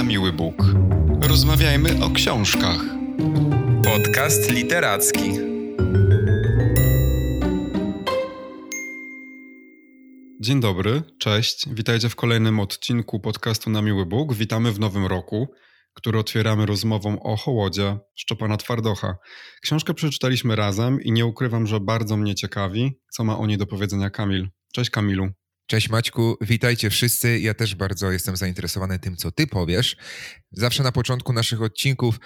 na miły Bóg. Rozmawiajmy o książkach. Podcast literacki. Dzień dobry, cześć. Witajcie w kolejnym odcinku podcastu Na Miły Bóg. Witamy w nowym roku, który otwieramy rozmową o Hołodzie Szczepana Twardocha. Książkę przeczytaliśmy razem i nie ukrywam, że bardzo mnie ciekawi, co ma o niej do powiedzenia Kamil. Cześć Kamilu. Cześć Maćku, witajcie wszyscy. Ja też bardzo jestem zainteresowany tym, co ty powiesz. Zawsze na początku naszych odcinków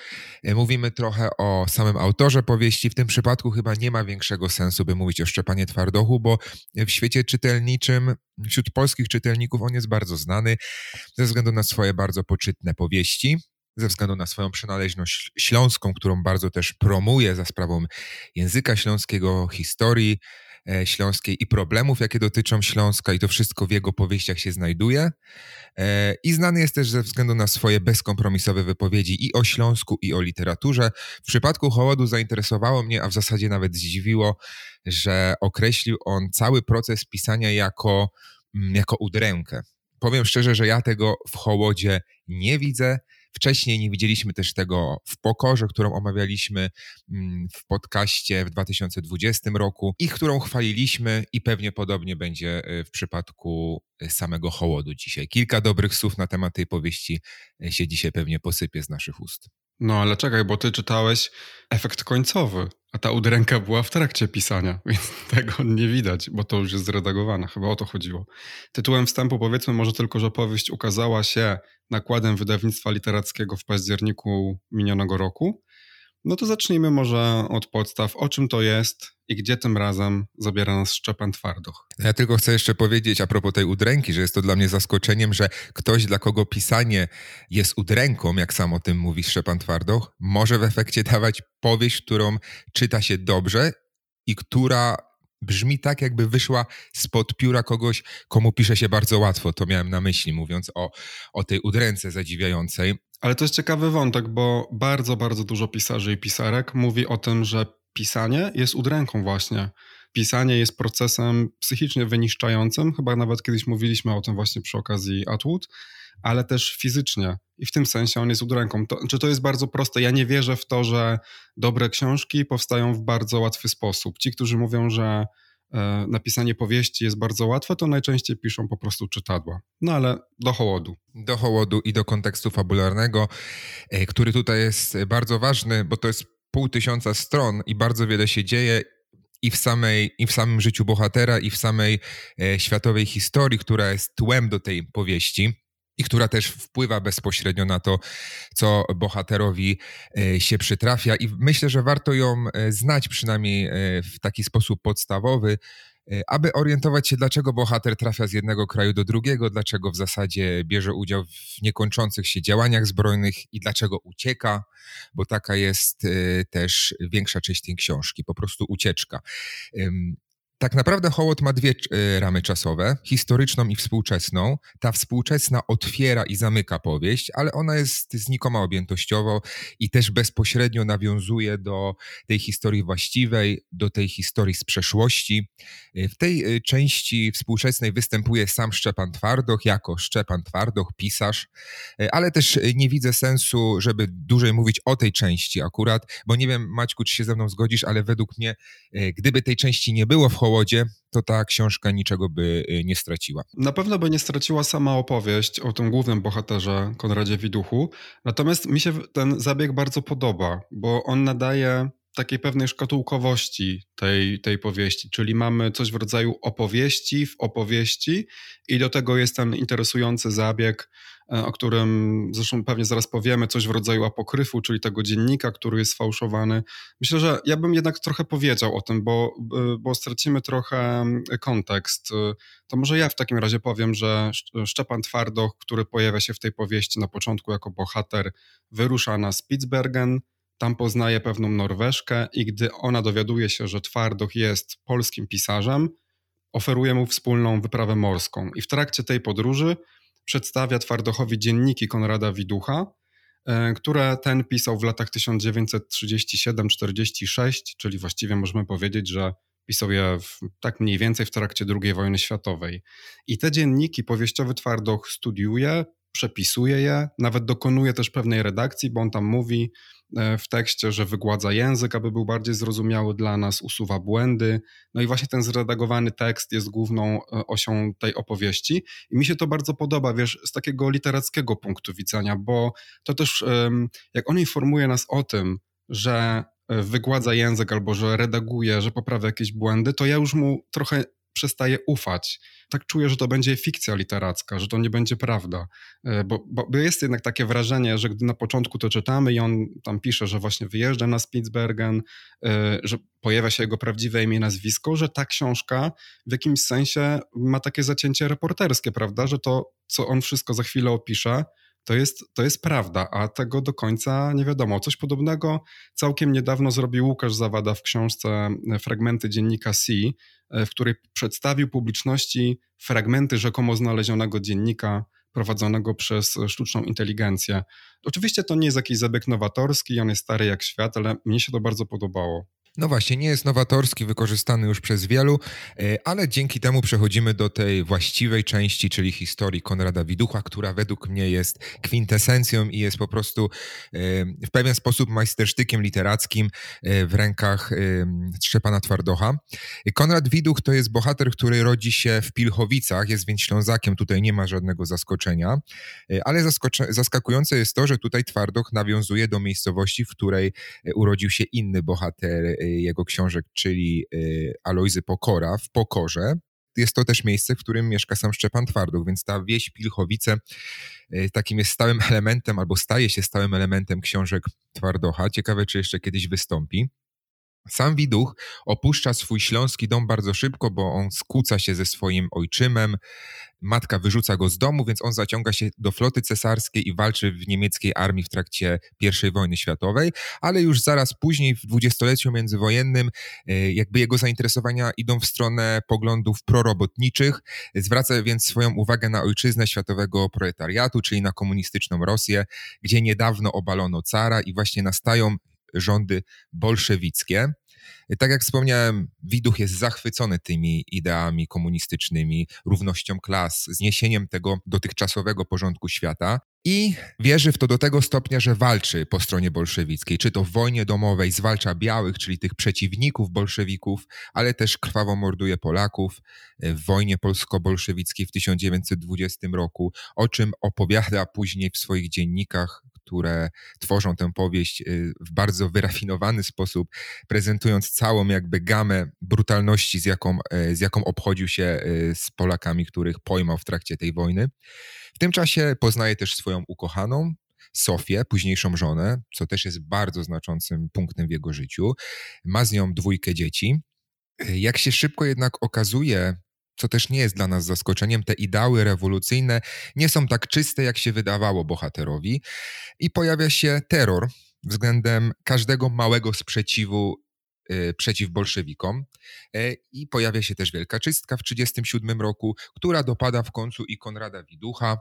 e, mówimy trochę o samym autorze powieści. W tym przypadku chyba nie ma większego sensu, by mówić o Szczepanie Twardochu, bo w świecie czytelniczym, wśród polskich czytelników on jest bardzo znany ze względu na swoje bardzo poczytne powieści ze względu na swoją przynależność śląską, którą bardzo też promuje za sprawą języka śląskiego, historii śląskiej i problemów, jakie dotyczą Śląska, i to wszystko w jego powieściach się znajduje. E, I znany jest też ze względu na swoje bezkompromisowe wypowiedzi i o Śląsku, i o literaturze. W przypadku Hołodu zainteresowało mnie, a w zasadzie nawet zdziwiło, że określił on cały proces pisania jako, mm, jako udrękę. Powiem szczerze, że ja tego w Hołodzie nie widzę. Wcześniej nie widzieliśmy też tego w Pokorze, którą omawialiśmy mm, w podcaście w 2020 roku i którą chwaliliśmy i pewnie podobnie będzie e, w przypadku e, samego Hołodu dzisiaj. Kilka dobrych słów na temat tej powieści e, się dzisiaj pewnie posypie z naszych ust. No ale czekaj, bo ty czytałeś efekt końcowy, a ta udręka była w trakcie pisania, więc tego nie widać, bo to już jest zredagowane. Chyba o to chodziło. Tytułem wstępu powiedzmy może tylko, że powieść ukazała się nakładem wydawnictwa literackiego w październiku minionego roku. No to zacznijmy może od podstaw. O czym to jest i gdzie tym razem zabiera nas Szczepan Twardoch? Ja tylko chcę jeszcze powiedzieć a propos tej udręki, że jest to dla mnie zaskoczeniem, że ktoś, dla kogo pisanie jest udręką, jak sam o tym mówi Szczepan Twardoch, może w efekcie dawać powieść, którą czyta się dobrze i która brzmi tak, jakby wyszła spod pióra kogoś, komu pisze się bardzo łatwo. To miałem na myśli, mówiąc o, o tej udręce zadziwiającej. Ale to jest ciekawy wątek, bo bardzo, bardzo dużo pisarzy i pisarek mówi o tym, że pisanie jest udręką właśnie. Pisanie jest procesem psychicznie wyniszczającym, chyba nawet kiedyś mówiliśmy o tym właśnie przy okazji Atwood, ale też fizycznie. I w tym sensie on jest udręką. To, czy to jest bardzo proste? Ja nie wierzę w to, że dobre książki powstają w bardzo łatwy sposób. Ci, którzy mówią, że e, napisanie powieści jest bardzo łatwe, to najczęściej piszą po prostu czytadła. No ale do hołodu. Do hołodu i do kontekstu fabularnego, e, który tutaj jest bardzo ważny, bo to jest pół tysiąca stron i bardzo wiele się dzieje i w, samej, i w samym życiu bohatera, i w samej e, światowej historii, która jest tłem do tej powieści i która też wpływa bezpośrednio na to, co bohaterowi e, się przytrafia. I myślę, że warto ją e, znać przynajmniej e, w taki sposób podstawowy, aby orientować się, dlaczego bohater trafia z jednego kraju do drugiego, dlaczego w zasadzie bierze udział w niekończących się działaniach zbrojnych i dlaczego ucieka, bo taka jest też większa część tej książki, po prostu ucieczka. Tak naprawdę Hołot ma dwie y, ramy czasowe, historyczną i współczesną. Ta współczesna otwiera i zamyka powieść, ale ona jest znikoma objętościowo i też bezpośrednio nawiązuje do tej historii właściwej, do tej historii z przeszłości. Y, w tej y, części współczesnej występuje sam Szczepan Twardoch jako Szczepan Twardoch, pisarz, ale też nie widzę sensu, żeby dłużej mówić o tej części akurat, bo nie wiem Maćku, czy się ze mną zgodzisz, ale według mnie, gdyby tej części nie było w To ta książka niczego by y, nie straciła. Na pewno by nie straciła sama opowieść o tym głównym bohaterze Konradzie Widuchu. Natomiast mi się ten zabieg bardzo podoba, bo on nadaje takiej pewnej szkatułkowości tej, tej powieści, czyli mamy coś w rodzaju opowieści w opowieści i do tego jest ten interesujący zabieg, o którym zresztą pewnie zaraz powiemy, coś w rodzaju apokryfu, czyli tego dziennika, który jest sfałszowany. Myślę, że ja bym jednak trochę powiedział o tym, bo, e, bo stracimy trochę kontekst. E, to może ja w takim razie powiem, że Szczepan Twardoch, który pojawia się w tej powieści na początku jako bohater, wyrusza na Spitsbergen, tam poznaje pewną Norweszkę i gdy ona dowiaduje się, że Twardoch jest polskim pisarzem, oferuje mu wspólną wyprawę morską. I w trakcie tej podróży przedstawia Twardochowi dzienniki Konrada Widucha, e, które ten pisał w latach 1937-46, czyli właściwie możemy powiedzieć, że pisał je w, tak mniej więcej w trakcie II wojny światowej. I te dzienniki powieściowy Twardoch studiuje, przepisuje je, nawet dokonuje też pewnej redakcji, bo on tam mówi e, w tekście, że wygładza język, aby był bardziej zrozumiały dla nas, usuwa błędy. No i właśnie ten zredagowany tekst jest główną e, osią tej opowieści. I mi się to bardzo podoba, wiesz, z takiego literackiego punktu widzenia, bo to też, jak on informuje nas o tym, że e, wygładza język albo że redaguje, że poprawia jakieś błędy, to ja już mu trochę przestaję ufać. Tak czuję, że to będzie fikcja literacka, że to nie będzie prawda. E, bo, bo, jest jednak takie wrażenie, że gdy na początku to czytamy i on tam pisze, że właśnie wyjeżdża na Spitsbergen, e, że pojawia się jego prawdziwe imię i nazwisko, że ta książka w jakimś sensie ma takie zacięcie reporterskie, prawda? Że to, co on wszystko za chwilę opisze, to jest, to jest prawda, a tego do końca nie wiadomo. Coś podobnego całkiem niedawno zrobił Łukasz Zawada w książce e, Fragmenty dziennika C, e, w której przedstawił publiczności fragmenty rzekomo znalezionego dziennika prowadzonego przez sztuczną inteligencję. Oczywiście to nie jest jakiś zabieg nowatorski, on jest stary jak świat, ale mnie się to bardzo podobało. No właśnie, nie jest nowatorski, wykorzystany już przez wielu, e, ale dzięki temu przechodzimy do tej właściwej części, czyli historii Konrada Widucha, która według mnie jest kwintesencją i jest po prostu e, w pewien sposób majstersztykiem literackim e, w rękach Szczepana Twardocha. Konrad Widuch to jest bohater, który rodzi się w Pilchowicach, jest więc Ślązakiem, tutaj nie ma żadnego zaskoczenia, ale zaskakujące jest to, że tutaj Twardoch nawiązuje do miejscowości, w której urodził się inny bohater jego książek, czyli y, Alojzy Pokora w Pokorze. Jest to też miejsce, w którym mieszka sam Szczepan Twarduch, więc ta wieś Pilchowice y, takim jest stałym elementem, albo staje się stałym elementem książek Twardocha. Ciekawe, czy jeszcze kiedyś wystąpi. Sam Widuch opuszcza swój śląski dom bardzo szybko, bo on skłóca się ze swoim ojczymem. Matka wyrzuca go z domu, więc on zaciąga się do floty cesarskiej i walczy w niemieckiej armii w trakcie I wojny światowej, ale już zaraz później, w dwudziestoleciu międzywojennym, e, jakby jego zainteresowania idą w stronę poglądów prorobotniczych. Zwraca więc swoją uwagę na ojczyznę światowego proletariatu, czyli na komunistyczną Rosję, gdzie niedawno obalono cara i właśnie nastają rządy bolszewickie. Tak jak wspomniałem, Widuch jest zachwycony tymi ideami komunistycznymi, równością klas, zniesieniem tego dotychczasowego porządku świata i wierzy w to do tego stopnia, że walczy po stronie bolszewickiej, czy to w wojnie domowej zwalcza białych, czyli tych przeciwników bolszewików, ale też krwawo morduje Polaków w wojnie polsko-bolszewickiej w 1920 roku, o czym opowiada później w swoich dziennikach, które tworzą tę powieść y, w bardzo wyrafinowany sposób, prezentując całą jakby gamę brutalności, z jaką, e, z jaką obchodził się e, z Polakami, których pojmał w trakcie tej wojny. W tym czasie poznaje też swoją ukochaną, Sofię, późniejszą żonę, co też jest bardzo znaczącym punktem w jego życiu. Ma z nią dwójkę dzieci. E, jak się szybko jednak okazuje, co też nie jest dla nas zaskoczeniem, te ideały rewolucyjne nie są tak czyste, jak się wydawało bohaterowi, i pojawia się terror względem każdego małego sprzeciwu przeciw bolszewikom e, i pojawia się też wielka czystka w 1937 roku, która dopada w końcu i Konrada Widucha.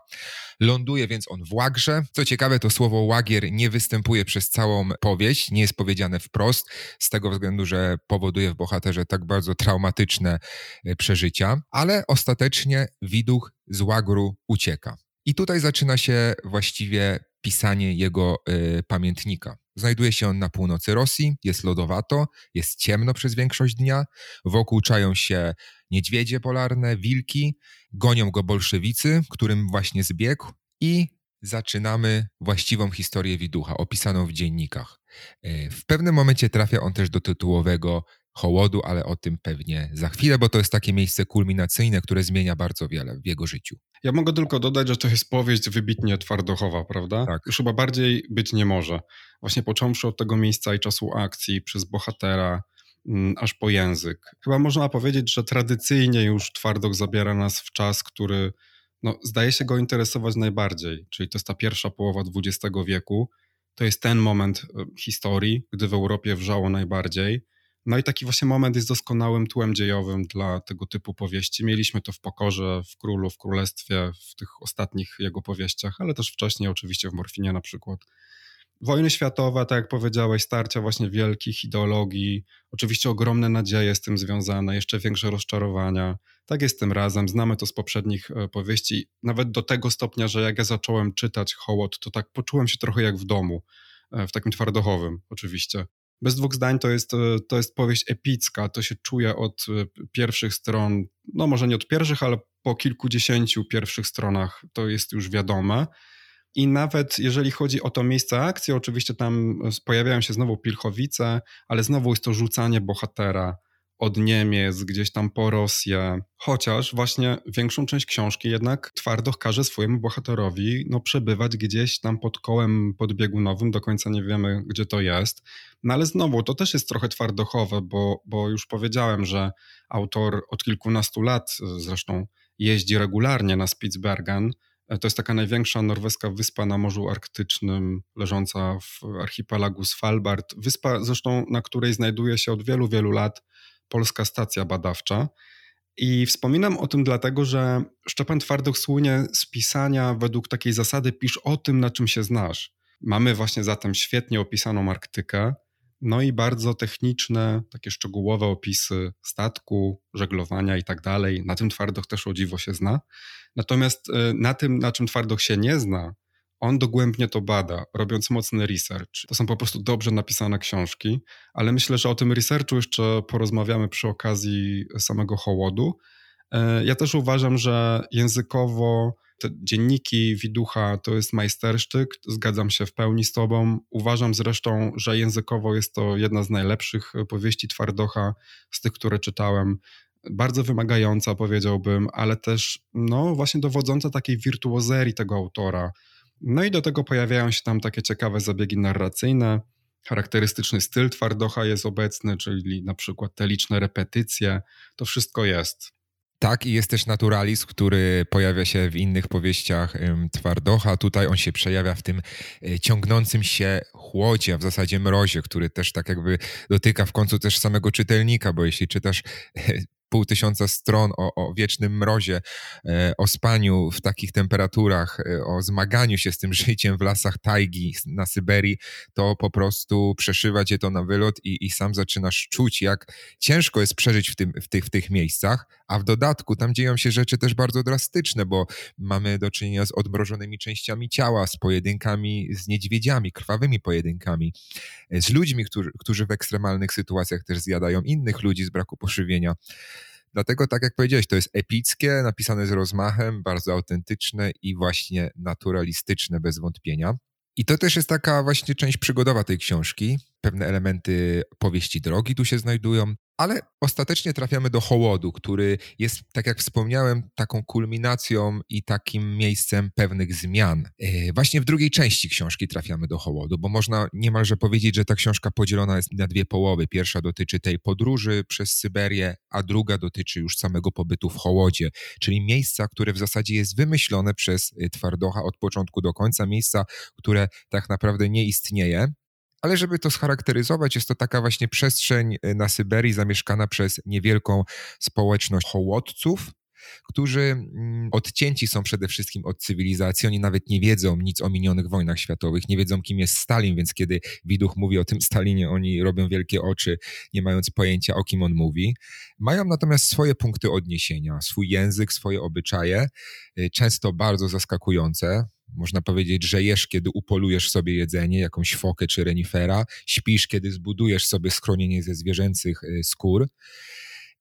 Ląduje więc on w Łagrze. Co ciekawe, to słowo łagier nie występuje przez całą powieść, nie jest powiedziane wprost, z tego względu, że powoduje w bohaterze tak bardzo traumatyczne e, przeżycia, ale ostatecznie Widuch z Łagru ucieka. I tutaj zaczyna się właściwie pisanie jego y, pamiętnika. Znajduje się on na północy Rosji, jest lodowato, jest ciemno przez większość dnia, wokół czają się niedźwiedzie polarne, wilki, gonią go bolszewicy, którym właśnie zbiegł i zaczynamy właściwą historię Widucha, opisaną w dziennikach. Y, w pewnym momencie trafia on też do tytułowego hołodu, ale o tym pewnie za chwilę, bo to jest takie miejsce kulminacyjne, które zmienia bardzo wiele w jego życiu. Ja mogę tylko dodać, że to jest powieść wybitnie twardochowa, prawda? Tak. Już chyba bardziej być nie może. Właśnie począwszy od tego miejsca i czasu akcji, przez bohatera, mm, aż po język. Chyba można powiedzieć, że tradycyjnie już Twardok zabiera nas w czas, który no, zdaje się go interesować najbardziej, czyli to jest ta pierwsza połowa XX wieku. To jest ten moment e, historii, gdy w Europie wrzało najbardziej no i taki właśnie moment jest doskonałym tłem dziejowym dla tego typu powieści. Mieliśmy to w Pokorze, w Królu, w Królestwie, w tych ostatnich jego powieściach, ale też wcześniej oczywiście w Morfinie na przykład. Wojny światowe, tak jak powiedziałeś, starcia właśnie wielkich ideologii, oczywiście ogromne nadzieje z tym związane, jeszcze większe rozczarowania. Tak jest tym razem, znamy to z poprzednich e, powieści, nawet do tego stopnia, że jak ja zacząłem czytać Hołot, to tak poczułem się trochę jak w domu, e, w takim twardochowym oczywiście. Bez dwóch zdań to jest, e, to jest powieść epicka, to się czuje od pierwszych stron, no może nie od pierwszych, ale po kilkudziesięciu pierwszych stronach to jest już wiadome. I nawet jeżeli chodzi o to miejsce akcji, oczywiście tam pojawiają się znowu Pilchowice, ale znowu jest to rzucanie bohatera od Niemiec, gdzieś tam po Rosję. Chociaż właśnie większą część książki jednak twardo każe swojemu bohaterowi no, przebywać gdzieś tam pod kołem podbiegunowym, do końca nie wiemy, gdzie to jest. No ale znowu, to też jest trochę twardochowe, bo, bo już powiedziałem, że autor od kilkunastu lat zresztą jeździ regularnie na Spitsbergen, E, to jest taka największa norweska wyspa na Morzu Arktycznym, leżąca w archipelagu Svalbard. Wyspa zresztą, na której znajduje się od wielu, wielu lat polska stacja badawcza. I wspominam o tym dlatego, że Szczepan Twardoch słynie z pisania według takiej zasady pisz o tym, na czym się znasz. Mamy właśnie zatem świetnie opisaną Arktykę, no i bardzo techniczne, takie szczegółowe opisy statku, żeglowania i tak dalej. Na tym Twardoch też o dziwo się zna. Natomiast e, na tym, na czym Twardoch się nie zna, on dogłębnie to bada, robiąc mocny research. To są po prostu dobrze napisane książki, ale myślę, że o tym researchu jeszcze porozmawiamy przy okazji samego hołodu. E, ja też uważam, że językowo te dzienniki Widucha to jest majstersztyk, zgadzam się w pełni z tobą. Uważam zresztą, że językowo jest to jedna z najlepszych powieści Twardocha z tych, które czytałem. Bardzo wymagająca, powiedziałbym, ale też no, właśnie dowodząca takiej wirtuozerii tego autora. No i do tego pojawiają się tam takie ciekawe zabiegi narracyjne. Charakterystyczny styl Twardocha jest obecny, czyli na przykład te liczne repetycje. To wszystko jest. Tak, i jest też naturalizm, który pojawia się w innych powieściach Twardocha. Tutaj on się przejawia w tym e, ciągnącym się chłodzie, a w zasadzie mrozie, który też tak jakby dotyka w końcu też samego czytelnika, bo jeśli czytasz e, pół tysiąca stron o, o wiecznym mrozie, e, o spaniu w takich temperaturach, e, o zmaganiu się z tym życiem w lasach tajgi na Syberii, to po prostu przeszywa cię to na wylot i, i sam zaczynasz czuć, jak ciężko jest przeżyć w, tym, w, tych, w tych miejscach, a w dodatku tam dzieją się rzeczy też bardzo drastyczne, bo mamy do czynienia z odmrożonymi częściami ciała, z pojedynkami z niedźwiedziami, krwawymi pojedynkami, e, z ludźmi, którzy, którzy w ekstremalnych sytuacjach też zjadają innych ludzi z braku pożywienia. Dlatego, tak jak powiedziałeś, to jest epickie, napisane z rozmachem, bardzo autentyczne i właśnie naturalistyczne bez wątpienia. I to też jest taka właśnie część przygodowa tej książki. Pewne elementy powieści drogi tu się znajdują, ale ostatecznie trafiamy do Hołodu, który jest, tak jak wspomniałem, taką kulminacją i takim miejscem pewnych zmian. E, właśnie w drugiej części książki trafiamy do Hołodu, bo można niemalże powiedzieć, że ta książka podzielona jest na dwie połowy. Pierwsza dotyczy tej podróży przez Syberię, a druga dotyczy już samego pobytu w Hołodzie, czyli miejsca, które w zasadzie jest wymyślone przez e, Twardocha od początku do końca, miejsca, które tak naprawdę nie istnieje ale żeby to scharakteryzować, jest to taka właśnie przestrzeń y, na Syberii zamieszkana przez niewielką społeczność hołodców, którzy mm, odcięci są przede wszystkim od cywilizacji. Oni nawet nie wiedzą nic o minionych wojnach światowych, nie wiedzą, kim jest Stalin, więc kiedy Widuch mówi o tym Stalinie, oni robią wielkie oczy, nie mając pojęcia, o kim on mówi. Mają natomiast swoje punkty odniesienia, swój język, swoje obyczaje, y, często bardzo zaskakujące. Można powiedzieć, że jesz, kiedy upolujesz sobie jedzenie, jakąś fokę czy renifera, śpisz, kiedy zbudujesz sobie schronienie ze zwierzęcych y, skór.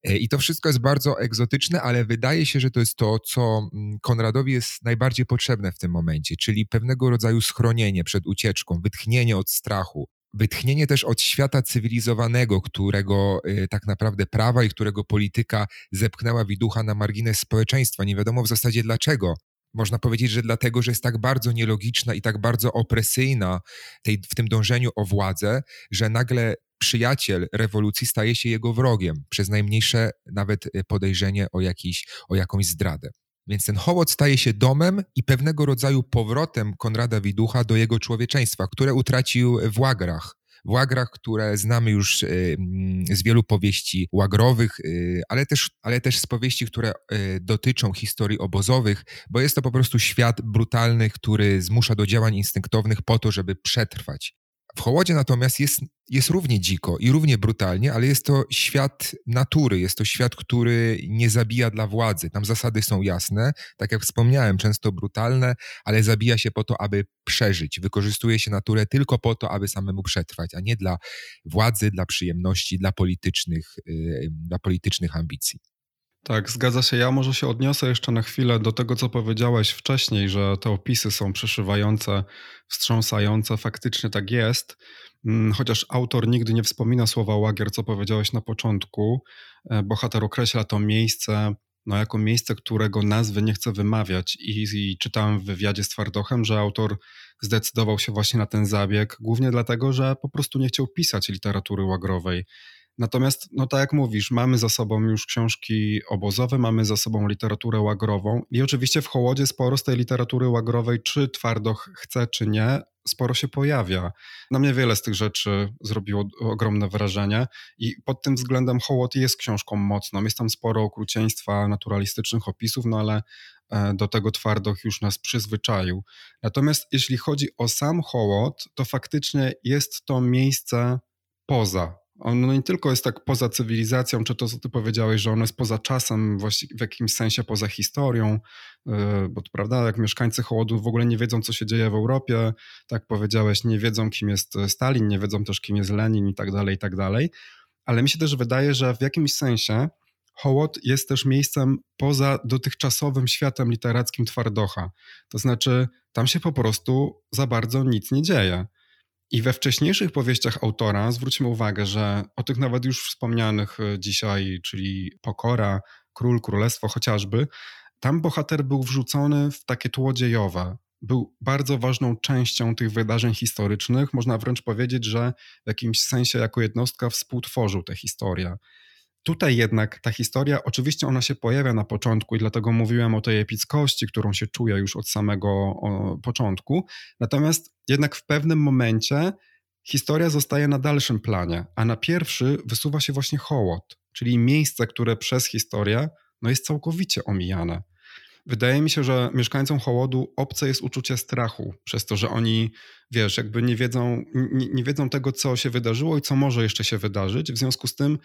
Y, I to wszystko jest bardzo egzotyczne, ale wydaje się, że to jest to, co mm, Konradowi jest najbardziej potrzebne w tym momencie, czyli pewnego rodzaju schronienie przed ucieczką, wytchnienie od strachu, wytchnienie też od świata cywilizowanego, którego y, tak naprawdę prawa i którego polityka zepchnęła widucha na margines społeczeństwa. Nie wiadomo w zasadzie dlaczego. Można powiedzieć, że dlatego, że jest tak bardzo nielogiczna i tak bardzo opresyjna tej, w tym dążeniu o władzę, że nagle przyjaciel rewolucji staje się jego wrogiem, przez najmniejsze nawet y, podejrzenie o, jakiś, o jakąś zdradę. Więc ten hołd staje się domem i pewnego rodzaju powrotem Konrada Widucha do jego człowieczeństwa, które utracił w łagrach, łagrach, które znamy już y, z wielu powieści łagrowych, y, ale też, ale też z powieści, które y, dotyczą historii obozowych, bo jest to po prostu świat brutalny, który zmusza do działań instynktownych po to, żeby przetrwać. W Hołodzie natomiast jest, jest równie dziko i równie brutalnie, ale jest to świat natury, jest to świat, który nie zabija dla władzy. Tam zasady są jasne, tak jak wspomniałem, często brutalne, ale zabija się po to, aby przeżyć. Wykorzystuje się naturę tylko po to, aby samemu przetrwać, a nie dla władzy, dla przyjemności, dla politycznych, yy, dla politycznych ambicji. Tak, zgadza się. Ja może się odniosę jeszcze na chwilę do tego, co powiedziałeś wcześniej, że te opisy są przeszywające, wstrząsające. Faktycznie tak jest. Mm, chociaż autor nigdy nie wspomina słowa łagier, co powiedziałeś na początku, e, bohater określa to miejsce no, jako miejsce, którego nazwy nie chce wymawiać. I, I czytałem w wywiadzie z Twardochem, że autor zdecydował się właśnie na ten zabieg, głównie dlatego, że po prostu nie chciał pisać literatury łagrowej. Natomiast, no tak jak mówisz, mamy za sobą już książki obozowe, mamy za sobą literaturę łagrową i oczywiście w Hołodzie sporo z tej literatury łagrowej, czy Twardoch chce, czy nie, sporo się pojawia. Na mnie wiele z tych rzeczy zrobiło ogromne wrażenie i pod tym względem Hołod jest książką mocną. Jest tam sporo okrucieństwa, naturalistycznych opisów, no ale e, do tego Twardoch już nas przyzwyczaił. Natomiast jeśli chodzi o sam Hołod, to faktycznie jest to miejsce poza on no nie tylko jest tak poza cywilizacją, czy to, co ty powiedziałeś, że ono jest poza czasem, w jakimś sensie poza historią, y, bo to prawda, jak mieszkańcy Hołodu w ogóle nie wiedzą, co się dzieje w Europie, tak powiedziałeś, nie wiedzą, kim jest Stalin, nie wiedzą też, kim jest Lenin i tak dalej, i tak dalej. Ale mi się też wydaje, że w jakimś sensie Hołod jest też miejscem poza dotychczasowym światem literackim Twardocha. To znaczy, tam się po prostu za bardzo nic nie dzieje. I we wcześniejszych powieściach autora zwróćmy uwagę, że o tych nawet już wspomnianych e, dzisiaj, czyli Pokora, Król, Królestwo chociażby, tam bohater był wrzucony w takie tło dziejowe. Był bardzo ważną częścią tych wydarzeń historycznych. Można wręcz powiedzieć, że w jakimś sensie jako jednostka współtworzył tę historię. Tutaj jednak ta historia, oczywiście ona się pojawia na początku i dlatego mówiłem o tej epickości, którą się czuje już od samego początku. Natomiast jednak w pewnym momencie historia zostaje na dalszym planie, a na pierwszy wysuwa się właśnie hołot, czyli miejsce, które przez historię no jest całkowicie omijane. Wydaje mi się, że mieszkańcom Hołodu obce jest uczucie strachu, przez to, że oni, wiesz, jakby nie wiedzą, nie, nie wiedzą tego, co się wydarzyło i co może jeszcze się wydarzyć. W związku z tym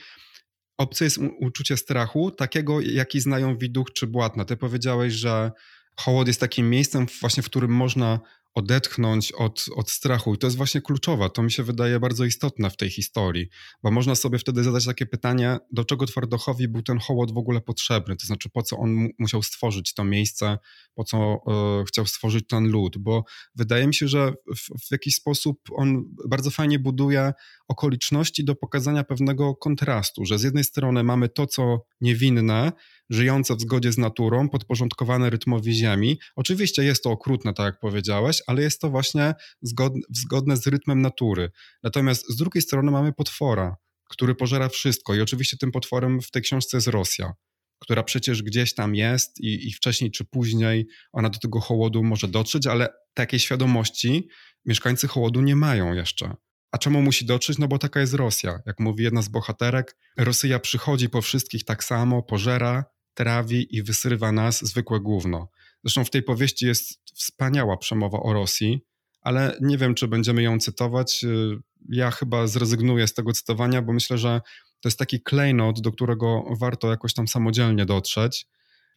obce jest uczucie strachu, takiego, jaki znają widuch czy błatna. Ty powiedziałeś, że Hołod jest takim miejscem właśnie, w którym można odetchnąć od, od strachu. I to jest właśnie kluczowe. To mi się wydaje bardzo istotne w tej historii, bo można sobie wtedy zadać takie pytanie, do czego Twardochowi był ten hołod w ogóle potrzebny? To znaczy, po co on musiał stworzyć to miejsce, po co y, chciał stworzyć ten lud? Bo wydaje mi się, że w, w jakiś sposób on bardzo fajnie buduje okoliczności do pokazania pewnego kontrastu, że z jednej strony mamy to, co niewinne, żyjące w zgodzie z naturą, podporządkowane rytmowi ziemi. Oczywiście jest to okrutne, tak jak powiedziałeś, ale jest to właśnie zgodne, zgodne z rytmem natury. Natomiast z drugiej strony mamy potwora, który pożera wszystko i oczywiście tym potworem w tej książce jest Rosja która przecież gdzieś tam jest i, i, wcześniej czy później ona do tego hołodu może dotrzeć, ale takiej świadomości mieszkańcy hołodu nie mają jeszcze. A czemu musi dotrzeć? No bo taka jest Rosja. Jak mówi jedna z bohaterek, Rosja przychodzi po wszystkich tak samo, pożera, trawi i wysrywa nas zwykłe gówno. Zresztą w tej powieści jest wspaniała przemowa o Rosji, ale nie wiem, czy będziemy ją cytować. Y, ja chyba zrezygnuję z tego cytowania, bo myślę, że to jest taki klejnot, do którego warto jakoś tam samodzielnie dotrzeć.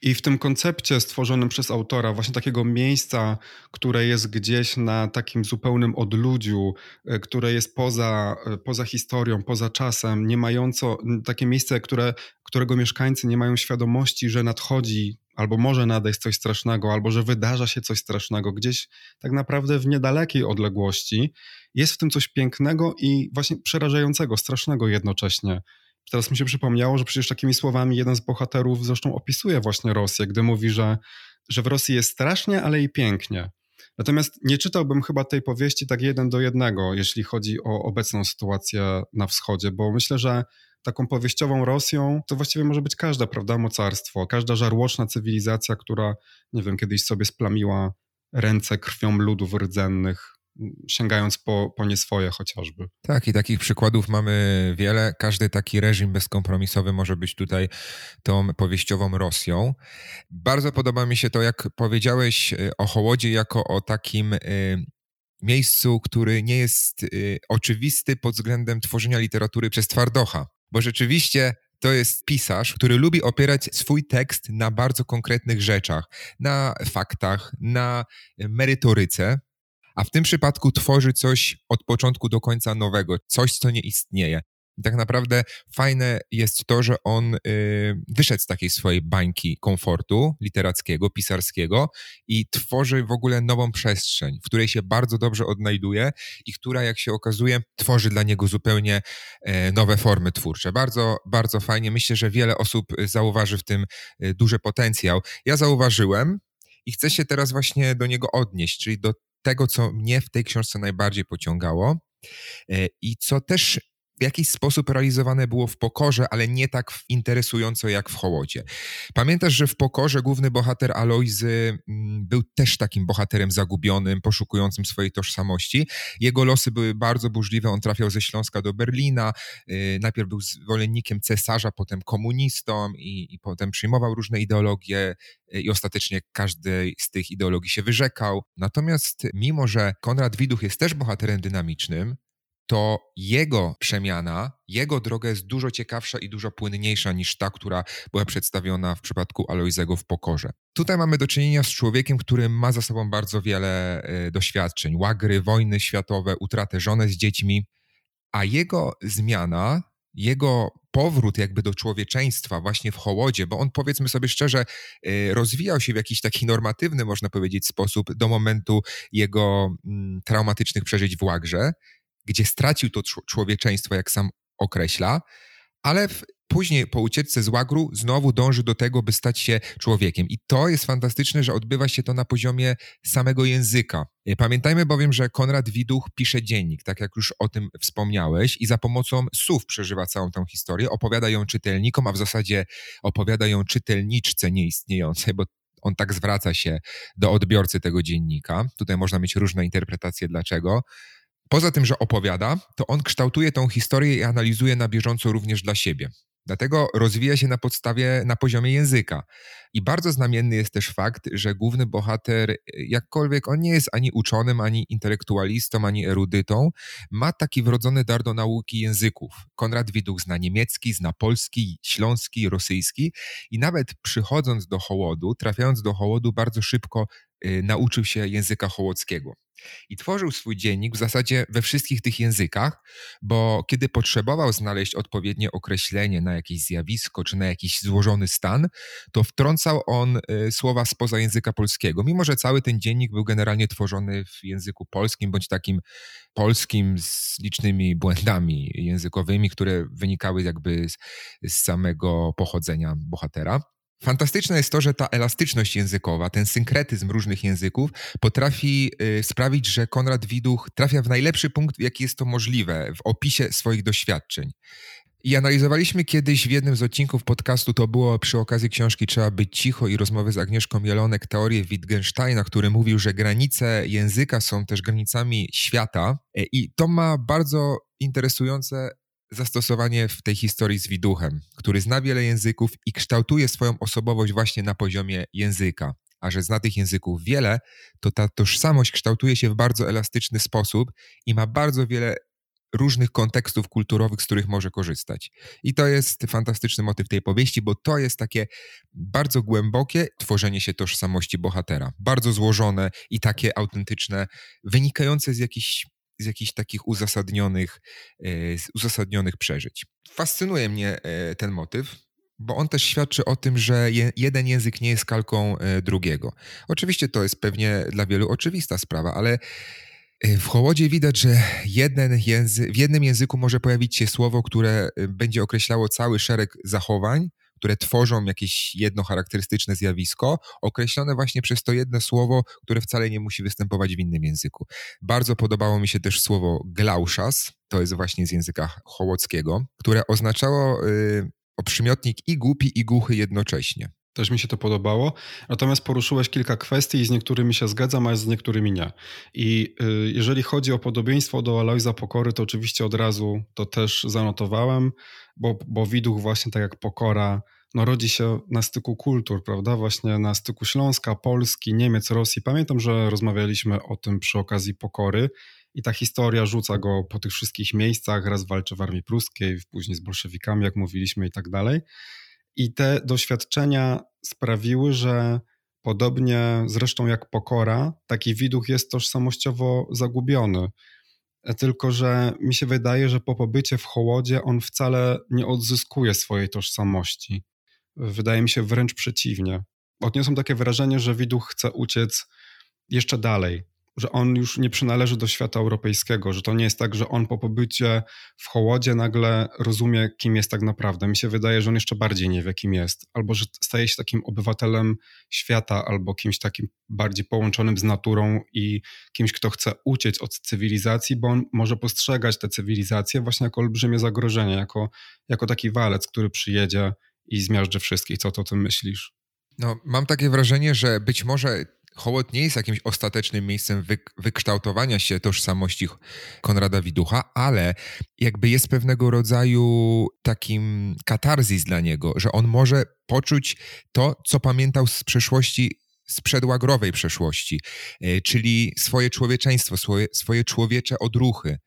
I w tym koncepcie stworzonym przez autora, właśnie takiego miejsca, które jest gdzieś na takim zupełnym odludziu, e, które jest poza, e, poza historią, poza czasem, nie mająco, takie miejsce, które, którego mieszkańcy nie mają świadomości, że nadchodzi albo może nadejść coś strasznego, albo że wydarza się coś strasznego, gdzieś tak naprawdę w niedalekiej odległości, jest w tym coś pięknego i właśnie przerażającego, strasznego jednocześnie. Teraz mi się przypomniało, że przecież takimi słowami jeden z bohaterów zresztą opisuje właśnie Rosję, gdy mówi, że, że w Rosji jest strasznie, ale i pięknie. Natomiast nie czytałbym chyba tej powieści tak jeden do jednego, jeśli chodzi o obecną sytuację na wschodzie, bo myślę, że taką powieściową Rosją to właściwie może być każda, prawda, mocarstwo, każda żarłoczna cywilizacja, która, nie wiem, kiedyś sobie splamiła ręce krwią ludów rdzennych sięgając po, po nie swoje chociażby. Tak, i takich przykładów mamy wiele. Każdy taki reżim bezkompromisowy może być tutaj tą powieściową Rosją. Bardzo podoba mi się to, jak powiedziałeś y, o Hołodzie jako o takim y, miejscu, który nie jest y, oczywisty pod względem tworzenia literatury przez twardocha. Bo rzeczywiście to jest pisarz, który lubi opierać swój tekst na bardzo konkretnych rzeczach, na faktach, na merytoryce, a w tym przypadku tworzy coś od początku do końca nowego, coś, co nie istnieje. I tak naprawdę fajne jest to, że on y, wyszedł z takiej swojej bańki komfortu literackiego, pisarskiego i tworzy w ogóle nową przestrzeń, w której się bardzo dobrze odnajduje i która, jak się okazuje, tworzy dla niego zupełnie y, nowe formy twórcze. Bardzo, bardzo fajnie. Myślę, że wiele osób zauważy w tym y, duży potencjał. Ja zauważyłem i chcę się teraz właśnie do niego odnieść, czyli do tego, co mnie w tej książce najbardziej pociągało e, i co też w jakiś sposób realizowane było w pokorze, ale nie tak interesująco jak w Hołodzie. Pamiętasz, że w pokorze główny bohater Alojzy mm, był też takim bohaterem zagubionym, poszukującym swojej tożsamości. Jego losy były bardzo burzliwe. On trafiał ze Śląska do Berlina. Y, najpierw był zwolennikiem cesarza, potem komunistą i, i potem przyjmował różne ideologie y, i ostatecznie każdej z tych ideologii się wyrzekał. Natomiast mimo, że Konrad Widuch jest też bohaterem dynamicznym, to jego przemiana, jego droga jest dużo ciekawsza i dużo płynniejsza niż ta, która była przedstawiona w przypadku Alojzego w Pokorze. Tutaj mamy do czynienia z człowiekiem, który ma za sobą bardzo wiele y, doświadczeń, łagry, wojny światowe, utratę żonę z dziećmi, a jego zmiana, jego powrót jakby do człowieczeństwa właśnie w Hołodzie, bo on powiedzmy sobie szczerze y, rozwijał się w jakiś taki normatywny, można powiedzieć, sposób do momentu jego mm, traumatycznych przeżyć w Łagrze, gdzie stracił to człowieczeństwo, jak sam określa, ale w, później po ucieczce z łagru znowu dąży do tego, by stać się człowiekiem. I to jest fantastyczne, że odbywa się to na poziomie samego języka. E, pamiętajmy bowiem, że Konrad Widuch pisze dziennik, tak jak już o tym wspomniałeś, i za pomocą słów przeżywa całą tę historię, opowiada ją czytelnikom, a w zasadzie opowiada ją czytelniczce nieistniejącej, bo on tak zwraca się do odbiorcy tego dziennika. Tutaj można mieć różne interpretacje dlaczego. Poza tym, że opowiada, to on kształtuje tą historię i analizuje na bieżąco również dla siebie. Dlatego rozwija się na podstawie, na poziomie języka. I bardzo znamienny jest też fakt, że główny bohater, jakkolwiek on nie jest ani uczonym, ani intelektualistą, ani erudytą, ma taki wrodzony dar do nauki języków. Konrad Widuch zna niemiecki, zna polski, śląski, rosyjski i nawet przychodząc do Hołodu, trafiając do Hołodu, bardzo szybko nauczył się języka hołockiego. I tworzył swój dziennik w zasadzie we wszystkich tych językach, bo kiedy potrzebował znaleźć odpowiednie określenie na jakieś zjawisko czy na jakiś złożony stan, to wtrącał on y, słowa spoza języka polskiego. Mimo, że cały ten dziennik był generalnie tworzony w języku polskim bądź takim polskim z licznymi błędami językowymi, które wynikały jakby z, z samego pochodzenia bohatera. Fantastyczne jest to, że ta elastyczność językowa, ten synkretyzm różnych języków potrafi y, sprawić, że Konrad Widuch trafia w najlepszy punkt, w jaki jest to możliwe, w opisie swoich doświadczeń. I analizowaliśmy kiedyś w jednym z odcinków podcastu, to było przy okazji książki Trzeba być cicho i rozmowy z Agnieszką Jelonek, teorię Wittgensteina, który mówił, że granice języka są też granicami świata. E, I to ma bardzo interesujące zastosowanie w tej historii z Widuchem, który zna wiele języków i kształtuje swoją osobowość właśnie na poziomie języka. A że zna tych języków wiele, to ta tożsamość kształtuje się w bardzo elastyczny sposób i ma bardzo wiele różnych kontekstów kulturowych, z których może korzystać. I to jest fantastyczny motyw tej powieści, bo to jest takie bardzo głębokie tworzenie się tożsamości bohatera. Bardzo złożone i takie autentyczne, wynikające z jakichś z jakichś takich uzasadnionych, e, uzasadnionych przeżyć. Fascynuje mnie e, ten motyw, bo on też świadczy o tym, że je, jeden język nie jest kalką e, drugiego. Oczywiście to jest pewnie dla wielu oczywista sprawa, ale w Hołodzie widać, że jeden języ, w jednym języku może pojawić się słowo, które będzie określało cały szereg zachowań, które tworzą jakieś jedno charakterystyczne zjawisko, określone właśnie przez to jedno słowo, które wcale nie musi występować w innym języku. Bardzo podobało mi się też słowo glauszas, to jest właśnie z języka hołockiego, które oznaczało y, przymiotnik i głupi, i głuchy jednocześnie. Też mi się to podobało. Natomiast poruszyłeś kilka kwestii i z niektórymi się zgadzam, a z niektórymi nie. I y, jeżeli chodzi o podobieństwo do Alojza Pokory, to oczywiście od razu to też zanotowałem, bo, bo Widuch właśnie tak jak Pokora no, rodzi się na styku kultur, prawda? Właśnie na styku Śląska, Polski, Niemiec, Rosji. Pamiętam, że rozmawialiśmy o tym przy okazji Pokory i ta historia rzuca go po tych wszystkich miejscach. Raz walczy w armii pruskiej, później z bolszewikami, jak mówiliśmy i tak dalej. I te doświadczenia sprawiły, że podobnie zresztą jak pokora, taki widuch jest tożsamościowo zagubiony. Tylko, że mi się wydaje, że po pobycie w hołodzie on wcale nie odzyskuje swojej tożsamości. Wydaje mi się wręcz przeciwnie. Odniosłem takie wrażenie, że widuch chce uciec jeszcze dalej, że on już nie przynależy do świata europejskiego, że to nie jest tak, że on po pobycie w Hołodzie nagle rozumie, kim jest tak naprawdę. Mi się wydaje, że on jeszcze bardziej nie wie, kim jest, albo że staje się takim obywatelem świata, albo kimś takim bardziej połączonym z naturą i kimś, kto chce uciec od cywilizacji, bo on może postrzegać tę cywilizację właśnie jako olbrzymie zagrożenie, jako, jako taki walec, który przyjedzie i zmiażdży wszystkich. Co ty o tym myślisz? No, mam takie wrażenie, że być może Hołot nie jest jakimś ostatecznym miejscem wykształtowania się tożsamości Konrada Widucha, ale jakby jest pewnego rodzaju takim katarzis dla niego, że on może poczuć to, co pamiętał z przeszłości z przedłagrowej przeszłości, e, czyli swoje człowieczeństwo, swoje, swoje człowiecze odruchy,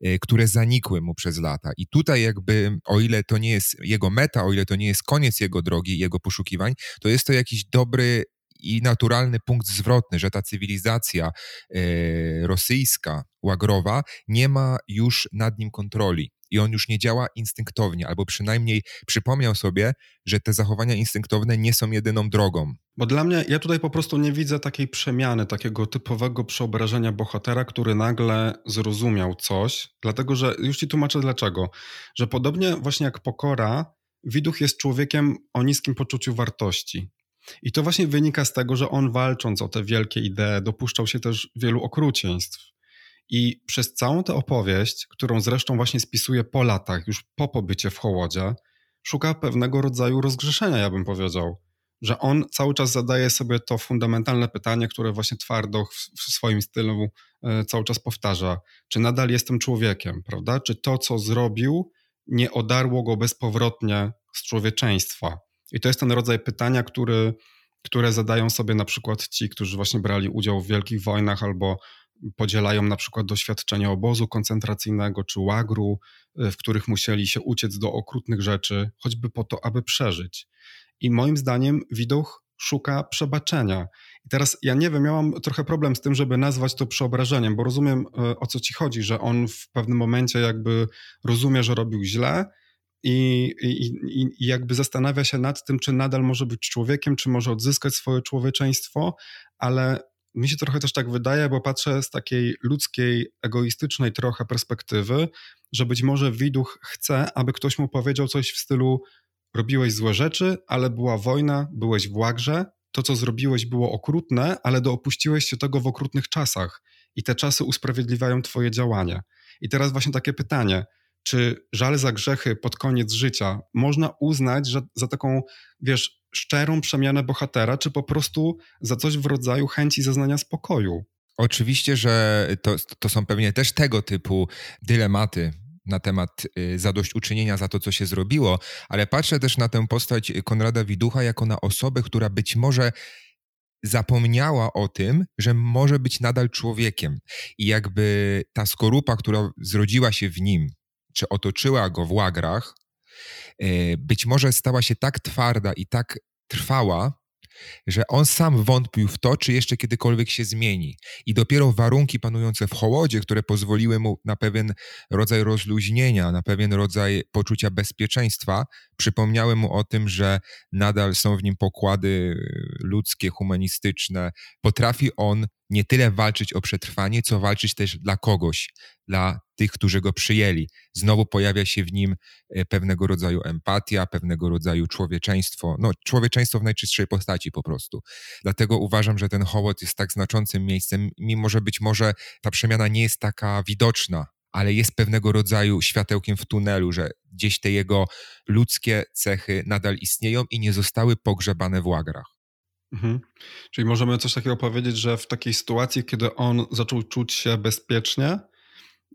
e, które zanikły mu przez lata. I tutaj jakby, o ile to nie jest jego meta, o ile to nie jest koniec jego drogi, jego poszukiwań, to jest to jakiś dobry i naturalny punkt zwrotny, że ta cywilizacja e, rosyjska, łagrowa, nie ma już nad nim kontroli i on już nie działa instynktownie, albo przynajmniej przypomniał sobie, że te zachowania instynktowne nie są jedyną drogą. Bo dla mnie, ja tutaj po prostu nie widzę takiej przemiany, takiego typowego przeobrażenia bohatera, który nagle zrozumiał coś, dlatego że już ci tłumaczę dlaczego. Że podobnie właśnie jak pokora, Widuch jest człowiekiem o niskim poczuciu wartości. I to właśnie wynika z tego, że on walcząc o te wielkie idee, dopuszczał się też wielu okrucieństw. I przez całą tę opowieść, którą zresztą właśnie spisuje po latach, już po pobycie w Hołodzie, szuka pewnego rodzaju rozgrzeszenia, ja bym powiedział. Że on cały czas zadaje sobie to fundamentalne pytanie, które właśnie twardo w swoim stylu e, cały czas powtarza. Czy nadal jestem człowiekiem, prawda? Czy to, co zrobił, nie odarło go bezpowrotnie z człowieczeństwa? I to jest ten rodzaj pytania, który, które zadają sobie na przykład ci, którzy właśnie brali udział w wielkich wojnach albo podzielają na przykład doświadczenie obozu koncentracyjnego czy łagru, y, w których musieli się uciec do okrutnych rzeczy, choćby po to, aby przeżyć. I moim zdaniem widuch szuka przebaczenia. I teraz ja nie wiem, miałam trochę problem z tym, żeby nazwać to przeobrażeniem, bo rozumiem y, o co ci chodzi, że on w pewnym momencie jakby rozumie, że robił źle, i, i, i jakby zastanawia się nad tym, czy nadal może być człowiekiem, czy może odzyskać swoje człowieczeństwo, ale mi się trochę też tak wydaje, bo patrzę z takiej ludzkiej, egoistycznej trochę perspektywy, że być może widuch chce, aby ktoś mu powiedział coś w stylu robiłeś złe rzeczy, ale była wojna, byłeś w łagrze, to co zrobiłeś było okrutne, ale doopuściłeś się tego w okrutnych czasach i te czasy usprawiedliwiają twoje działanie. I teraz właśnie takie pytanie – czy żal za grzechy pod koniec życia można uznać że za taką, wiesz, szczerą przemianę bohatera, czy po prostu za coś w rodzaju chęci zaznania spokoju? Oczywiście, że to, to są pewnie też tego typu dylematy, na temat y, zadośćuczynienia za to, co się zrobiło, ale patrzę też na tę postać Konrada Widucha jako na osobę, która być może zapomniała o tym, że może być nadal człowiekiem. I jakby ta skorupa, która zrodziła się w nim, czy otoczyła go w łagrach, e, być może stała się tak twarda i tak trwała, że on sam wątpił w to, czy jeszcze kiedykolwiek się zmieni. I dopiero warunki panujące w hołodzie, które pozwoliły mu na pewien rodzaj rozluźnienia, na pewien rodzaj poczucia bezpieczeństwa, przypomniały mu o tym, że nadal są w nim pokłady ludzkie, humanistyczne. Potrafi on nie tyle walczyć o przetrwanie, co walczyć też dla kogoś, dla tych, którzy go przyjęli. Znowu pojawia się w nim e, pewnego rodzaju empatia, pewnego rodzaju człowieczeństwo, no człowieczeństwo w najczystszej postaci po prostu. Dlatego uważam, że ten hołd jest tak znaczącym miejscem, mimo że być może ta przemiana nie jest taka widoczna, ale jest pewnego rodzaju światełkiem w tunelu, że gdzieś te jego ludzkie cechy nadal istnieją i nie zostały pogrzebane w łagrach. Mhm. Czyli możemy coś takiego powiedzieć, że w takiej sytuacji, kiedy on zaczął czuć się bezpiecznie,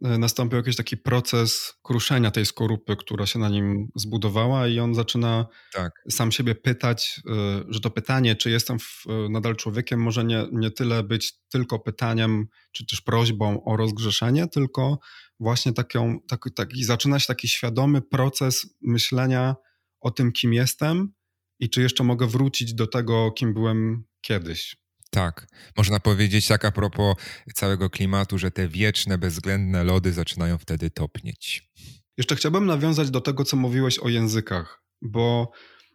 E, nastąpił jakiś taki proces kruszenia tej skorupy, która się na nim zbudowała, i on zaczyna tak. sam siebie pytać, e, że to pytanie, czy jestem w, e, nadal człowiekiem, może nie, nie tyle być tylko pytaniem, czy też prośbą o rozgrzeszenie, tylko właśnie taką, taki, zaczyna się taki świadomy proces myślenia o tym, kim jestem i czy jeszcze mogę wrócić do tego, kim byłem kiedyś. Tak, można powiedzieć tak a propos całego klimatu, że te wieczne, bezwzględne lody zaczynają wtedy topnieć. Jeszcze chciałbym nawiązać do tego, co mówiłeś o językach, bo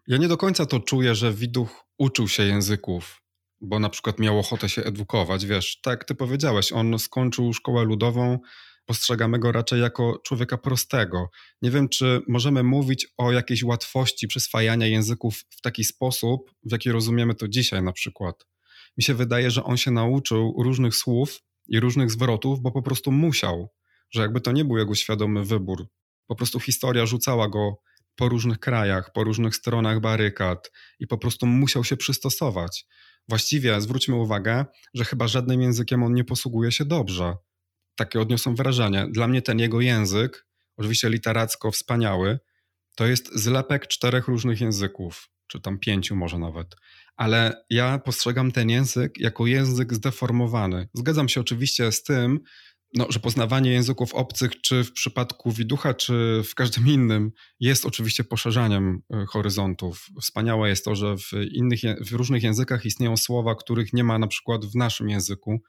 ja nie do końca to czuję, że Widuch uczył się języków, bo na przykład miał ochotę się edukować. Wiesz, tak jak ty powiedziałeś, on skończył szkołę ludową, postrzegamy go raczej jako człowieka prostego. Nie wiem, czy możemy mówić o jakiejś łatwości przyswajania języków w taki sposób, w jaki rozumiemy to dzisiaj na przykład mi się wydaje, że on się nauczył różnych słów i różnych zwrotów, bo po prostu musiał, że jakby to nie był jego świadomy wybór. Po prostu historia rzucała go po różnych krajach, po różnych stronach barykad i po prostu musiał się przystosować. Właściwie zwróćmy uwagę, że chyba żadnym językiem on nie posługuje się dobrze. Takie odniosą wrażenie. Dla mnie ten jego język, oczywiście literacko wspaniały, to jest zlepek czterech różnych języków, czy tam pięciu może nawet ale ja postrzegam ten język jako język zdeformowany. Zgadzam się oczywiście z tym, no, że poznawanie języków obcych, czy w przypadku widucha, czy w każdym innym, jest oczywiście poszerzaniem e, horyzontów. Wspaniałe jest to, że w, innych, w różnych językach istnieją słowa, których nie ma na przykład w naszym języku.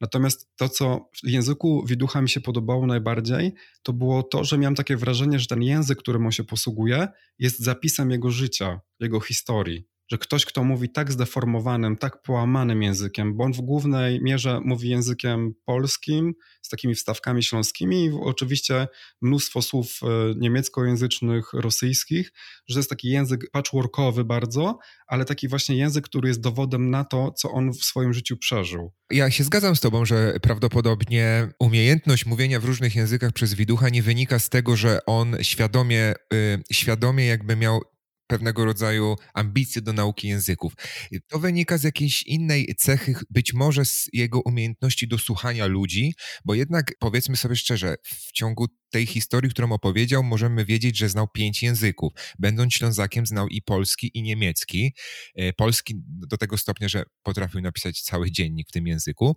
Natomiast to, co w języku widucha mi się podobało najbardziej, to było to, że miałem takie wrażenie, że ten język, którym on się posługuje, jest zapisem jego życia, jego historii że ktoś, kto mówi tak zdeformowanym, tak połamanym językiem, bo on w głównej mierze mówi językiem polskim, z takimi wstawkami śląskimi i oczywiście mnóstwo słów e, niemieckojęzycznych, rosyjskich, że to jest taki język patchworkowy bardzo, ale taki właśnie język, który jest dowodem na to, co on w swoim życiu przeżył. Ja się zgadzam z tobą, że prawdopodobnie umiejętność mówienia w różnych językach przez widucha nie wynika z tego, że on świadomie, y, świadomie jakby miał pewnego rodzaju ambicje do nauki języków. To wynika z jakiejś innej cechy, być może z jego umiejętności do słuchania ludzi, bo jednak powiedzmy sobie szczerze, w ciągu tej historii, którą opowiedział, możemy wiedzieć, że znał pięć języków. Będąc Ślązakiem, znał i polski, i niemiecki. E, polski do tego stopnia, że potrafił napisać cały dziennik w tym języku.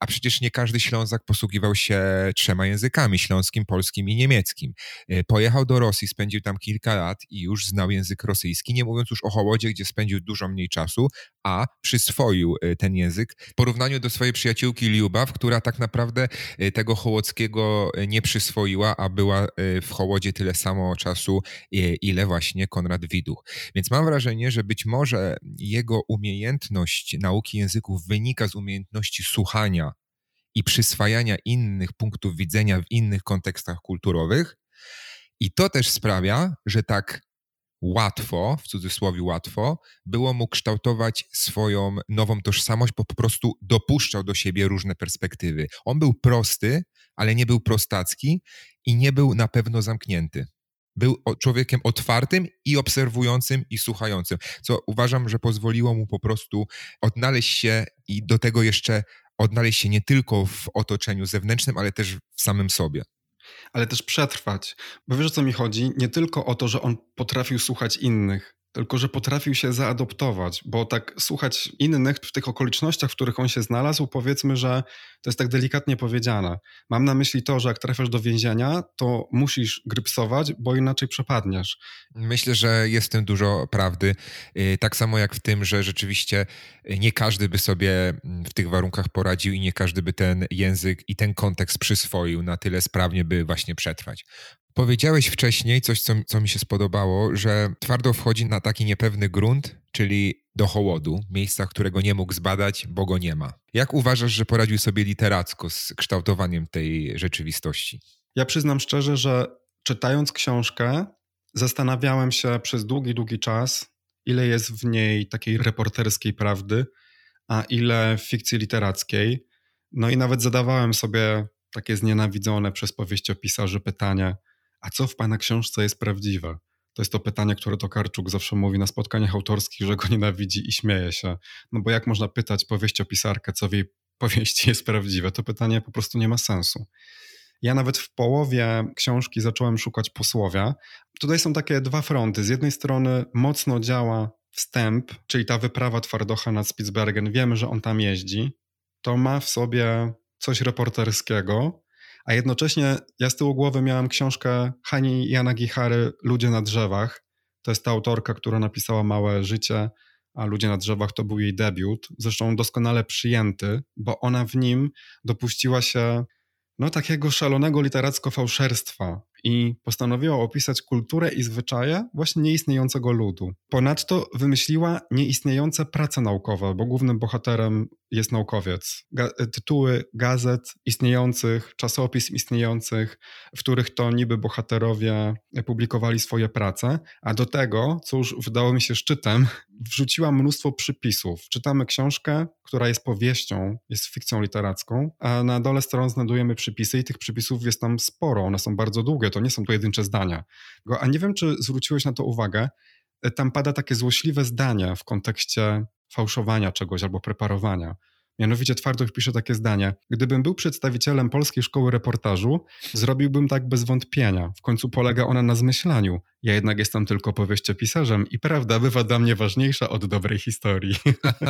A przecież nie każdy Ślązak posługiwał się trzema językami śląskim, polskim i niemieckim. E, pojechał do Rosji, spędził tam kilka lat i już znał język rosyjski, nie mówiąc już o Hołodzie, gdzie spędził dużo mniej czasu, a przyswoił e, ten język w porównaniu do swojej przyjaciółki Liubaw, która tak naprawdę tego hołockiego nie przyswoiła a była y, w Hołodzie tyle samo czasu, ile właśnie Konrad Widuch. Więc mam wrażenie, że być może jego umiejętność nauki języków wynika z umiejętności słuchania i przyswajania innych punktów widzenia w innych kontekstach kulturowych. I to też sprawia, że tak łatwo, w cudzysłowie łatwo, było mu kształtować swoją nową tożsamość, bo po prostu dopuszczał do siebie różne perspektywy. On był prosty, ale nie był prostacki i nie był na pewno zamknięty. Był człowiekiem otwartym i obserwującym i słuchającym, co uważam, że pozwoliło mu po prostu odnaleźć się i do tego jeszcze odnaleźć się nie tylko w otoczeniu zewnętrznym, ale też w samym sobie ale też przetrwać. Bo wiesz o co mi chodzi? Nie tylko o to, że on potrafił słuchać innych, tylko że potrafił się zaadoptować, bo tak słuchać innych w tych okolicznościach, w których on się znalazł, powiedzmy, że to jest tak delikatnie powiedziane. Mam na myśli to, że jak trafiasz do więzienia, to musisz grypsować, bo inaczej przepadniesz. Myślę, że jest w tym dużo prawdy. Y, tak samo jak w tym, że rzeczywiście nie każdy by sobie mm, w tych warunkach poradził i nie każdy by ten język i ten kontekst przyswoił na tyle sprawnie, by właśnie przetrwać. Powiedziałeś wcześniej coś, co, co mi się spodobało, że twardo wchodzi na taki niepewny grunt, czyli do hołodu, miejsca, którego nie mógł zbadać, bo go nie ma. Jak uważasz, że poradził sobie literacko z kształtowaniem tej rzeczywistości? Ja przyznam szczerze, że czytając książkę, zastanawiałem się przez długi, długi czas, ile jest w niej takiej reporterskiej prawdy, a ile fikcji literackiej. No i nawet zadawałem sobie takie znienawidzone przez powieściopisarzy pytanie, a co w pana książce jest prawdziwe? To jest to pytanie, które Tokarczuk zawsze mówi na spotkaniach autorskich, że go nienawidzi i śmieje się. No bo jak można pytać powieściopisarkę, co w jej powieści jest prawdziwe? To pytanie po prostu nie ma sensu. Ja nawet w połowie książki zacząłem szukać posłowia. Tutaj są takie dwa fronty. Z jednej strony mocno działa wstęp, czyli ta wyprawa Twardocha nad Spitsbergen. Wiemy, że on tam jeździ. To ma w sobie coś reporterskiego, a jednocześnie ja z tyłu głowy miałem książkę Hani Jana Gichary Ludzie na drzewach. To jest ta autorka, która napisała Małe życie, a Ludzie na drzewach to był jej debiut. Zresztą doskonale przyjęty, bo ona w nim dopuściła się no, takiego szalonego literacko fałszerstwa i postanowiła opisać kulturę i zwyczaje właśnie nieistniejącego ludu. Ponadto wymyśliła nieistniejące prace naukowe, bo głównym bohaterem jest naukowiec. Ga tytuły gazet istniejących, czasopism istniejących, w których to niby bohaterowie publikowali swoje prace, a do tego, co już wydało mi się szczytem, wrzuciła mnóstwo przypisów. Czytamy książkę, która jest powieścią, jest fikcją literacką, a na dole stron znajdujemy przypisy i tych przypisów jest tam sporo, one są bardzo długie, to nie są pojedyncze zdania. A nie wiem, czy zwróciłeś na to uwagę, tam pada takie złośliwe zdanie w kontekście fałszowania czegoś albo preparowania. Mianowicie Twardoch pisze takie zdanie. Gdybym był przedstawicielem Polskiej Szkoły Reportażu, zrobiłbym tak bez wątpienia. W końcu polega ona na zmyślaniu. Ja jednak jestem tylko powieściopisarzem i prawda bywa dla mnie ważniejsza od dobrej historii.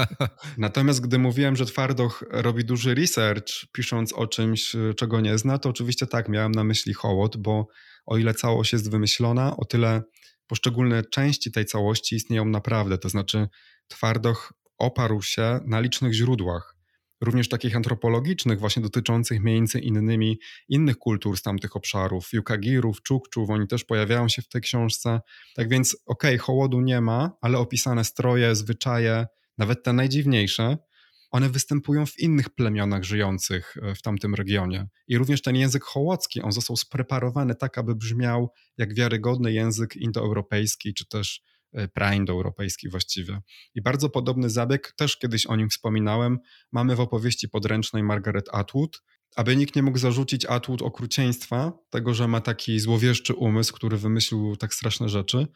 Natomiast gdy mówiłem, że Twardoch robi duży research, pisząc o czymś, czego nie zna, to oczywiście tak, miałem na myśli hołot, bo o ile całość jest wymyślona, o tyle poszczególne części tej całości istnieją naprawdę. To znaczy Twardoch oparł się na licznych źródłach również takich antropologicznych, właśnie dotyczących między innymi innych kultur z tamtych obszarów, Yukagirów, Czukczów, oni też pojawiają się w tej książce. Tak więc, okej, okay, hołodu nie ma, ale opisane stroje, zwyczaje, nawet te najdziwniejsze, one występują w innych plemionach żyjących e, w tamtym regionie. I również ten język hołocki, on został spreparowany tak, aby brzmiał jak wiarygodny język indoeuropejski, czy też E, praindoeuropejski właściwie. I bardzo podobny zabieg, też kiedyś o nim wspominałem, mamy w opowieści podręcznej Margaret Atwood, aby nikt nie mógł zarzucić Atwood okrucieństwa, tego, że ma taki złowieszczy umysł, który wymyślił tak straszne rzeczy,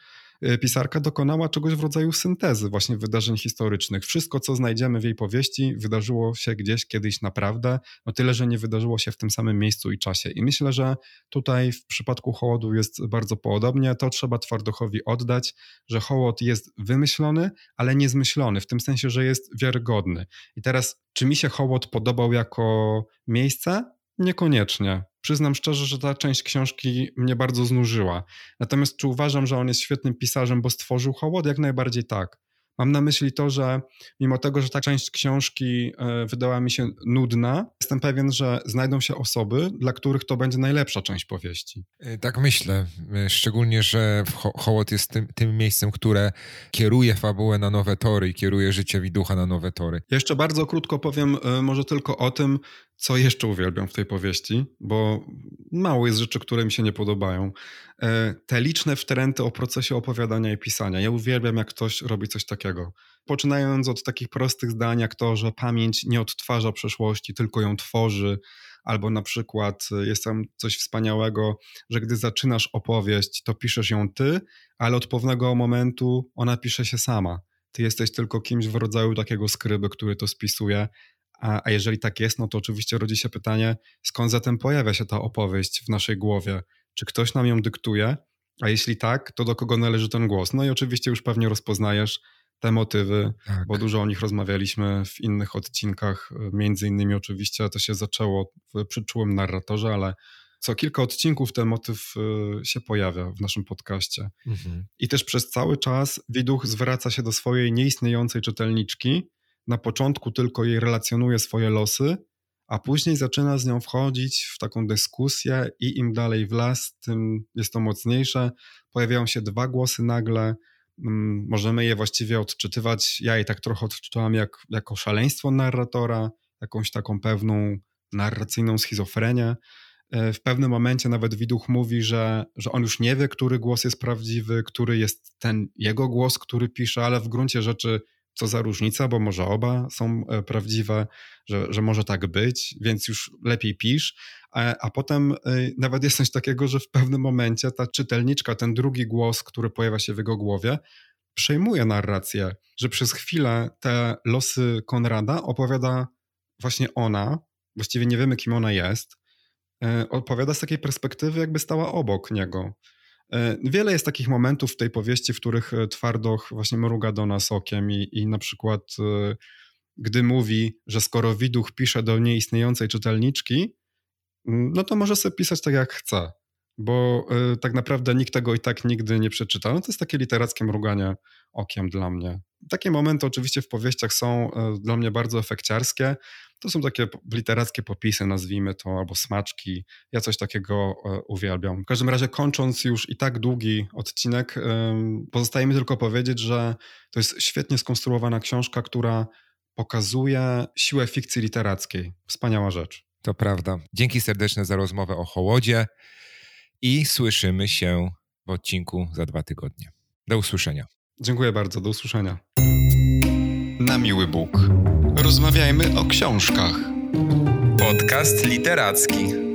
pisarka dokonała czegoś w rodzaju syntezy właśnie wydarzeń historycznych. Wszystko, co znajdziemy w jej powieści, wydarzyło się gdzieś kiedyś naprawdę, no tyle, że nie wydarzyło się w tym samym miejscu i czasie. I myślę, że tutaj w przypadku hołodu jest bardzo podobnie. To trzeba Twardochowi oddać, że hołod jest wymyślony, ale nie zmyślony, w tym sensie, że jest wiarygodny. I teraz, czy mi się hołod podobał jako miejsce? Niekoniecznie. Przyznam szczerze, że ta część książki mnie bardzo znużyła. Natomiast czy uważam, że on jest świetnym pisarzem, bo stworzył hołod? Jak najbardziej tak. Mam na myśli to, że mimo tego, że ta część książki e, wydała mi się nudna, jestem pewien, że znajdą się osoby, dla których to będzie najlepsza część powieści. E, tak myślę. E, szczególnie, że Hołot jest tym, tym miejscem, które kieruje fabułę na nowe tory i kieruje życie Widucha na nowe tory. Jeszcze bardzo krótko powiem może tylko o tym, co jeszcze uwielbiam w tej powieści, bo mało jest rzeczy, które mi się nie podobają. E, te liczne wtręty o procesie opowiadania i pisania. Ja uwielbiam, jak ktoś robi coś takiego. Poczynając od takich prostych zdań, jak to, że pamięć nie odtwarza przeszłości, tylko ją tworzy, albo na przykład jest tam coś wspaniałego, że gdy zaczynasz opowieść, to piszesz ją ty, ale od pewnego momentu ona pisze się sama. Ty jesteś tylko kimś w rodzaju takiego skryby, który to spisuje, a, a jeżeli tak jest, no to oczywiście rodzi się pytanie, skąd zatem pojawia się ta opowieść w naszej głowie? Czy ktoś nam ją dyktuje? A jeśli tak, to do kogo należy ten głos? No i oczywiście już pewnie rozpoznajesz te motywy, tak. bo dużo o nich rozmawialiśmy w innych odcinkach. Między innymi oczywiście to się zaczęło w przyczułym narratorze, ale co kilka odcinków ten motyw y, się pojawia w naszym podcaście. Mhm. I też przez cały czas Widuch zwraca się do swojej nieistniejącej czytelniczki, na początku tylko jej relacjonuje swoje losy, a później zaczyna z nią wchodzić w taką dyskusję i im dalej w las, tym jest to mocniejsze. Pojawiają się dwa głosy nagle, mm, możemy je właściwie odczytywać. Ja je tak trochę odczytałam jak, jako szaleństwo narratora, jakąś taką pewną narracyjną schizofrenię. E, w pewnym momencie nawet Widuch mówi, że, że on już nie wie, który głos jest prawdziwy, który jest ten jego głos, który pisze, ale w gruncie rzeczy co za różnica, bo może oba są e, prawdziwe, że, że może tak być, więc już lepiej pisz. a, a potem y, nawet jest coś takiego, że w pewnym momencie ta czytelniczka, ten drugi głos, który pojawia się w jego głowie, przejmuje narrację, że przez chwilę te losy Konrada opowiada właśnie ona, właściwie nie wiemy, kim ona jest, y, opowiada z takiej perspektywy, jakby stała obok niego. E, wiele jest takich momentów w tej powieści, w których e, Twardoch właśnie mruga do nas okiem i, i na przykład e, gdy mówi, że skoro Widuch pisze do nieistniejącej czytelniczki, mm, no to może sobie pisać tak jak chce, bo tak naprawdę nikt tego i tak nigdy nie przeczyta. No to jest takie literackie mruganie okiem dla mnie. Takie momenty oczywiście w powieściach są dla mnie bardzo efekciarskie, to są takie literackie popisy, nazwijmy to, albo smaczki. Ja coś takiego e, uwielbiam. W każdym razie, kończąc już i tak długi odcinek, pozostaje mi tylko powiedzieć, że to jest świetnie skonstruowana książka, która pokazuje siłę fikcji literackiej. Wspaniała rzecz. To prawda. Dzięki serdeczne za rozmowę o Hołodzie i słyszymy się w odcinku za dwa tygodnie. Do usłyszenia. Dziękuję bardzo. Do usłyszenia. Na miły Bóg. Rozmawiajmy o książkach. Podcast literacki.